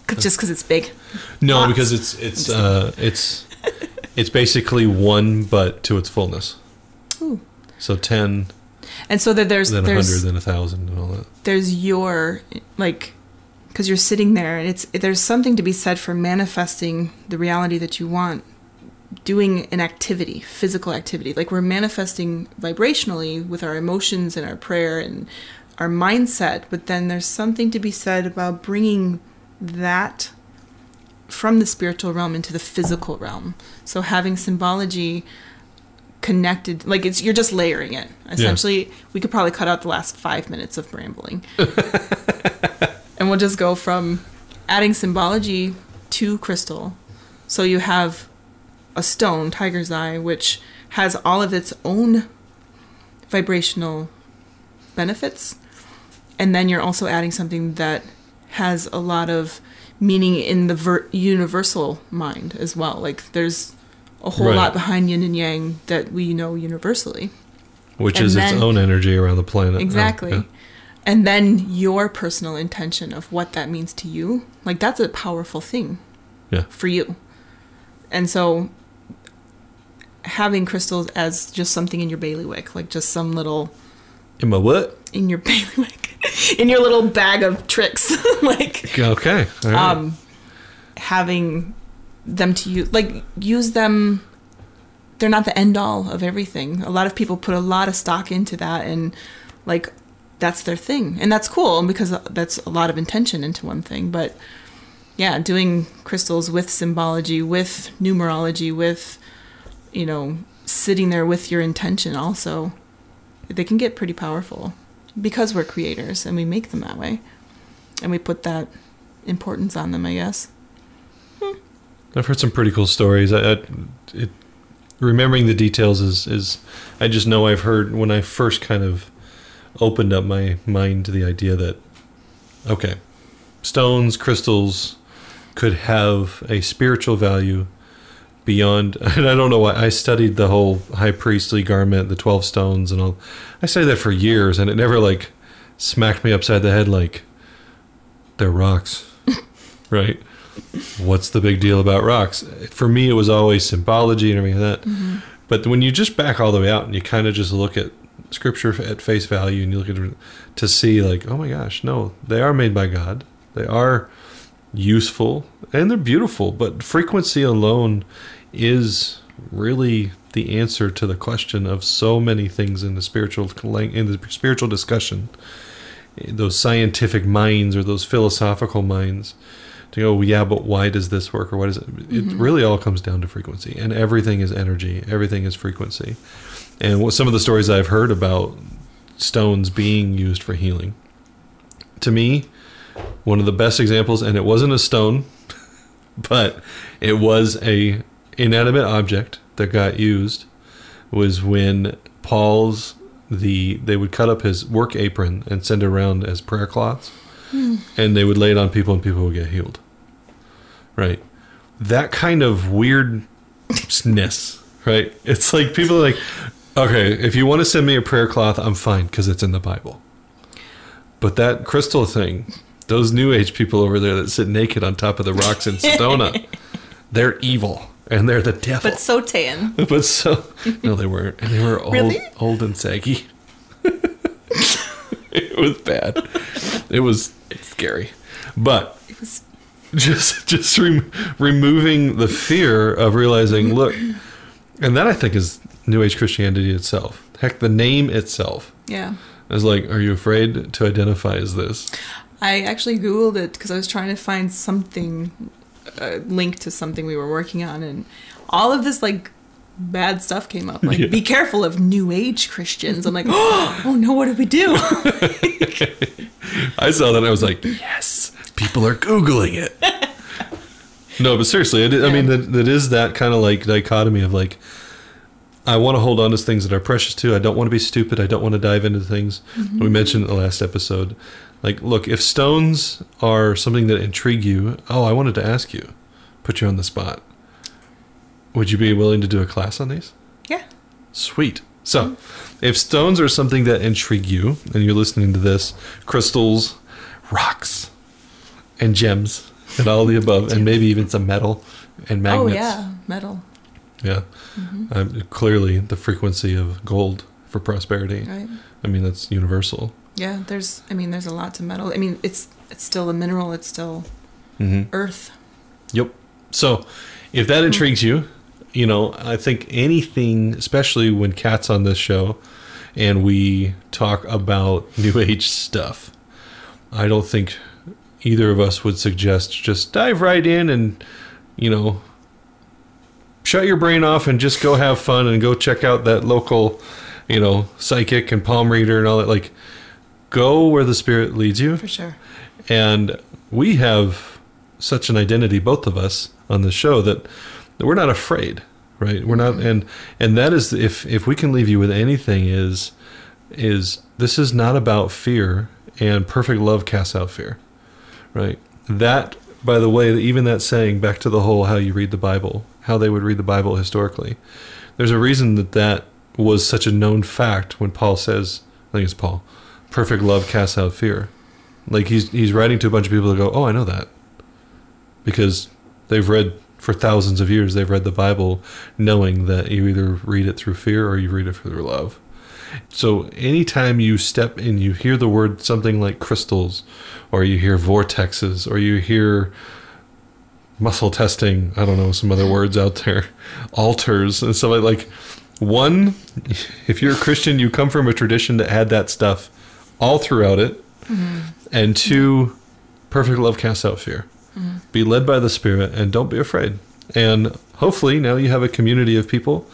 'Cause- Just because it's big. No, Lots. because it's it's uh, it's [LAUGHS] it's basically one, but to its fullness. Ooh. So ten, And so that there's then a hundred, then a thousand, and all that. there's your like because you're sitting there and it's there's something to be said for manifesting the reality that you want doing an activity physical activity. Like we're manifesting vibrationally with our emotions and our prayer and our mindset but then there's something to be said about bringing that from the spiritual realm into the physical realm. So having symbology connected like it's you're just layering it. Essentially we could probably cut out the last five minutes of rambling [LAUGHS] and we'll just go from adding symbology to crystal so you have a stone tiger's eye which has all of its own vibrational benefits and then you're also adding something that has a lot of meaning in the ver- universal mind as well like there's a whole Right. lot behind yin and yang that we know universally Which And is then- its own energy around the planet. Exactly. Oh, yeah. And then your personal intention of what that means to you. Like that's a powerful thing Yeah. for you. And so having crystals as just something in your bailiwick, like just some little In my what? in your [LAUGHS] bailiwick, in your little bag of tricks, [LAUGHS] like Okay. Right. um having them to use like use them they're not the end all of everything a lot of people put a lot of stock into that and like that's their thing. And that's cool because that's a lot of intention into one thing. But yeah doing crystals with symbology with numerology with you know sitting there with your intention also they can get pretty powerful because we're creators and we make them that way. And we put that importance on them i guess. Hmm. I've heard some pretty cool stories. I, I it, remembering the details is is I just know I've heard when I first kind of opened up my mind to the idea that okay, stones, crystals could have a spiritual value beyond [LAUGHS] and I don't know why I studied the whole high priestly garment, the 12 stones and all. I studied that for years and it never like smacked me upside the head like they're rocks. [LAUGHS] right? what's the big deal about rocks? For me, it was always symbology and everything like that. Mm-hmm. But when you just back all the way out and you kind of just look at scripture at face value and you look at it to see, like, oh my gosh, no, they are made by God. They are useful and they're beautiful. But frequency alone is really the answer to the question of so many things in the spiritual in the spiritual discussion. Those scientific minds or those philosophical minds to go, yeah, but why does this work or what is it? It mm-hmm. really all comes down to frequency, and everything is energy, everything is frequency. And what some of the stories I've heard about stones being used for healing, to me, one of the best examples, and it wasn't a stone, [LAUGHS] but it was a inanimate object that got used, was when Paul's the they would cut up his work apron and send it around as prayer cloths hmm. and they would lay it on people and people would get healed. Right. That kind of weirdness, [LAUGHS] right? It's like people are like, okay, if you want to send me a prayer cloth, I'm fine because it's in the Bible. But that crystal thing, those new age people over there that sit naked on top of the rocks in Sedona, [LAUGHS] they're evil and they're the devil. but so tan [LAUGHS] But so no, they weren't, and they were old, Really? old and saggy. [LAUGHS] it was bad. It was scary, but it was just just rem- removing the fear of realizing, look, and that I think is New Age Christianity itself. Heck, the name itself yeah I was like, are you afraid to identify as this? I actually Googled it because I was trying to find something, uh, a link to something we were working on, and all of this like bad stuff came up. Like, Yeah. be careful of New Age Christians. I'm like, [GASPS] oh no, what did we do? [LAUGHS] I saw that and I was like, yes, people are Googling it. [LAUGHS] no, but seriously, it, I mean, that, that is that kind of like dichotomy of like, I want to hold on to things that are precious too. I don't want to be stupid. I don't want to dive into things. Mm-hmm. We mentioned in the last episode. Like, look, if stones are something that intrigue you, oh, I wanted to ask you, put you on the spot. Would you be willing to do a class on these? yeah, Sweet. So, mm-hmm. if stones are something that intrigue you, and you're listening to this, crystals, rocks, and gems, and all the above, and maybe even some metal and oh, magnets. Oh yeah, metal. Yeah. Um, clearly, the frequency of gold for prosperity. Right. I mean, that's universal. Yeah. There's. I mean, there's a lot to metal. I mean, it's it's still a mineral. It's still Mm-hmm. earth. Yep. So, if that intrigues you, you know, I think anything, especially when Kat's on this show and we talk about [LAUGHS] New Age stuff, I don't think either of us would suggest just dive right in and, you know, shut your brain off and just go have fun and go check out that local, you know, psychic and palm reader and all that. Like, go where the spirit leads you For sure. and we have such an identity both of us on the show that, that we're not afraid right we're not mm-hmm. and and that is if if we can leave you with anything is is this is not about fear and perfect love casts out fear right that by the way even that saying back to the whole how you read the bible how they would read the bible historically there's a reason that that was such a known fact when paul says i think it's paul perfect love casts out fear like he's he's writing to a bunch of people that go, "Oh, I know that," because they've read for thousands of years. They've read the Bible, knowing that you either read it through fear or you read it through love. So anytime you step in, you hear the word something like crystals, or you hear vortexes, or you hear muscle testing. I don't know some other words out there, [LAUGHS] altars and stuff like like. One, if you're a Christian, you come from a tradition that had that stuff all throughout it and two, perfect love casts out fear. Be led by the Spirit and don't be afraid. And hopefully now you have a community of people,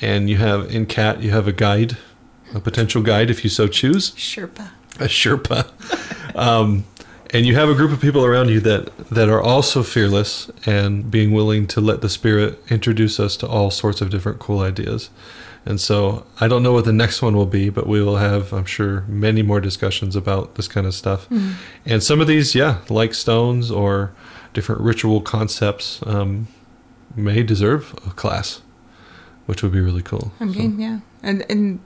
and you have in Kat you have a guide, a potential guide if you so choose, Sherpa. a Sherpa, [LAUGHS] um, and you have a group of people around you that that are also fearless and being willing to let the Spirit introduce us to all sorts of different cool ideas. And so I don't know what the next one will be, but we will have, I'm sure, many more discussions about this kind of stuff. And some of these, yeah, like stones or different ritual concepts, um, may deserve a class, which would be really cool. I'm So- Yeah. And and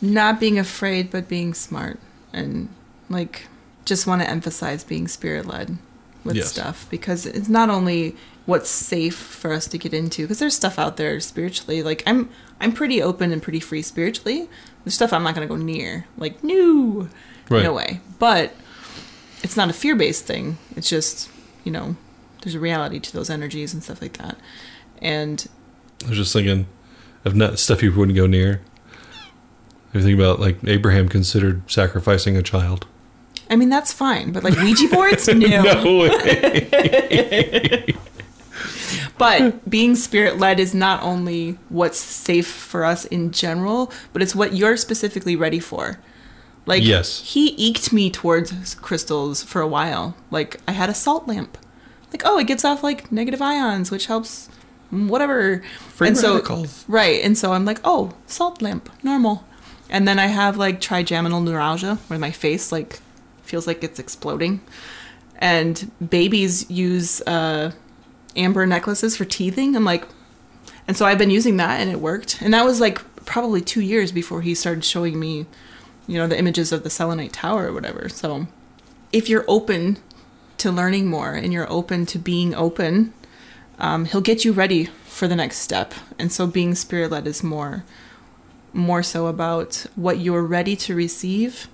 not being afraid, but being smart and like just want to emphasize being spirit led with Yes. stuff because it's not only what's safe for us to get into because there's stuff out there spiritually like i'm i'm pretty open and pretty free spiritually there's stuff i'm not going to go near like no Right. no way but it's not a fear-based thing it's just you know there's a reality to those energies and stuff like that and I was just thinking of not stuff you wouldn't go near. If you think about like Abraham considered sacrificing a child. I mean that's fine but like ouija boards [LAUGHS] no, No way. [LAUGHS] But being spirit led is not only what's safe for us in general, but it's what you're specifically ready for. Like Yes. he eked me towards crystals for a while. Like I had a salt lamp. Like oh, it gives off like negative ions, which helps mm, whatever. Free and so radicals. right, and so I'm like oh, salt lamp, normal. And then I have like trigeminal neuralgia, where my face like feels like it's exploding. And babies use uh, amber necklaces for teething. I'm like, and so I've been using that and it worked. And that was like probably two years before he started showing me, you know, the images of the selenite tower or whatever. So if you're open to learning more and you're open to being open, um, he'll get you ready for the next step. And so being spirit led is more, more so about what you're ready to receive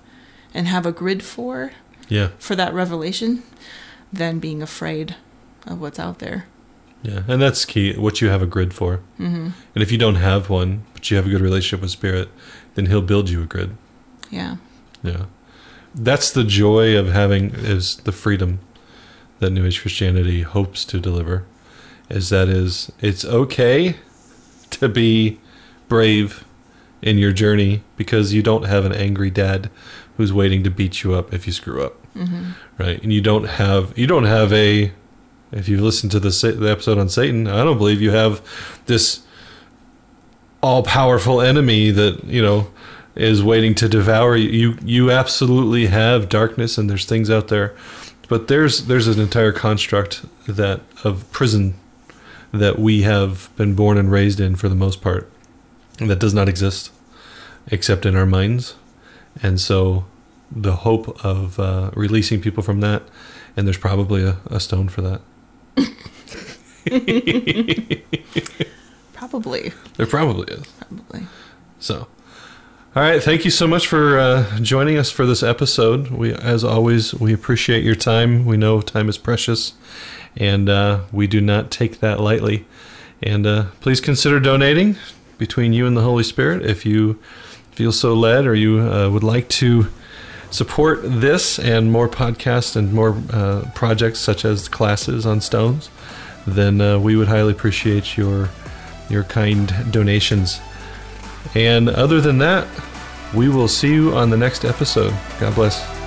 and have a grid for Yeah. for that revelation than being afraid of what's out there. Yeah. And that's key. What you have a grid for. Mm-hmm. And if you don't have one, but you have a good relationship with Spirit, then He'll build you a grid. Yeah. Yeah. That's the joy of having is the freedom that New Age Christianity hopes to deliver. Is that is it's okay to be brave in your journey because you don't have an angry dad who's waiting to beat you up if you screw up. Mm-hmm. Right? And you don't have you don't have a if you've listened to the, the episode on Satan, I don't believe you have this all powerful enemy that you know is waiting to devour you. You you absolutely have darkness, and there's things out there, but there's there's an entire construct that of prison that we have been born and raised in for the most part, that does not exist. except in our minds. And so the hope of uh, releasing people from that, and there's probably a, a stone for that. [LAUGHS] Probably. There probably is. Probably. So, all right. Thank you so much for uh, joining us for this episode. We, as always, we appreciate your time. We know time is precious, and uh, we do not take that lightly. And uh, please consider donating between you and the Holy Spirit if you feel so led, or you uh, would like to support this and more podcasts and more uh, projects such as classes on stones. Then uh, we would highly appreciate your your kind donations. And other than that, we will see you on the next episode. God bless.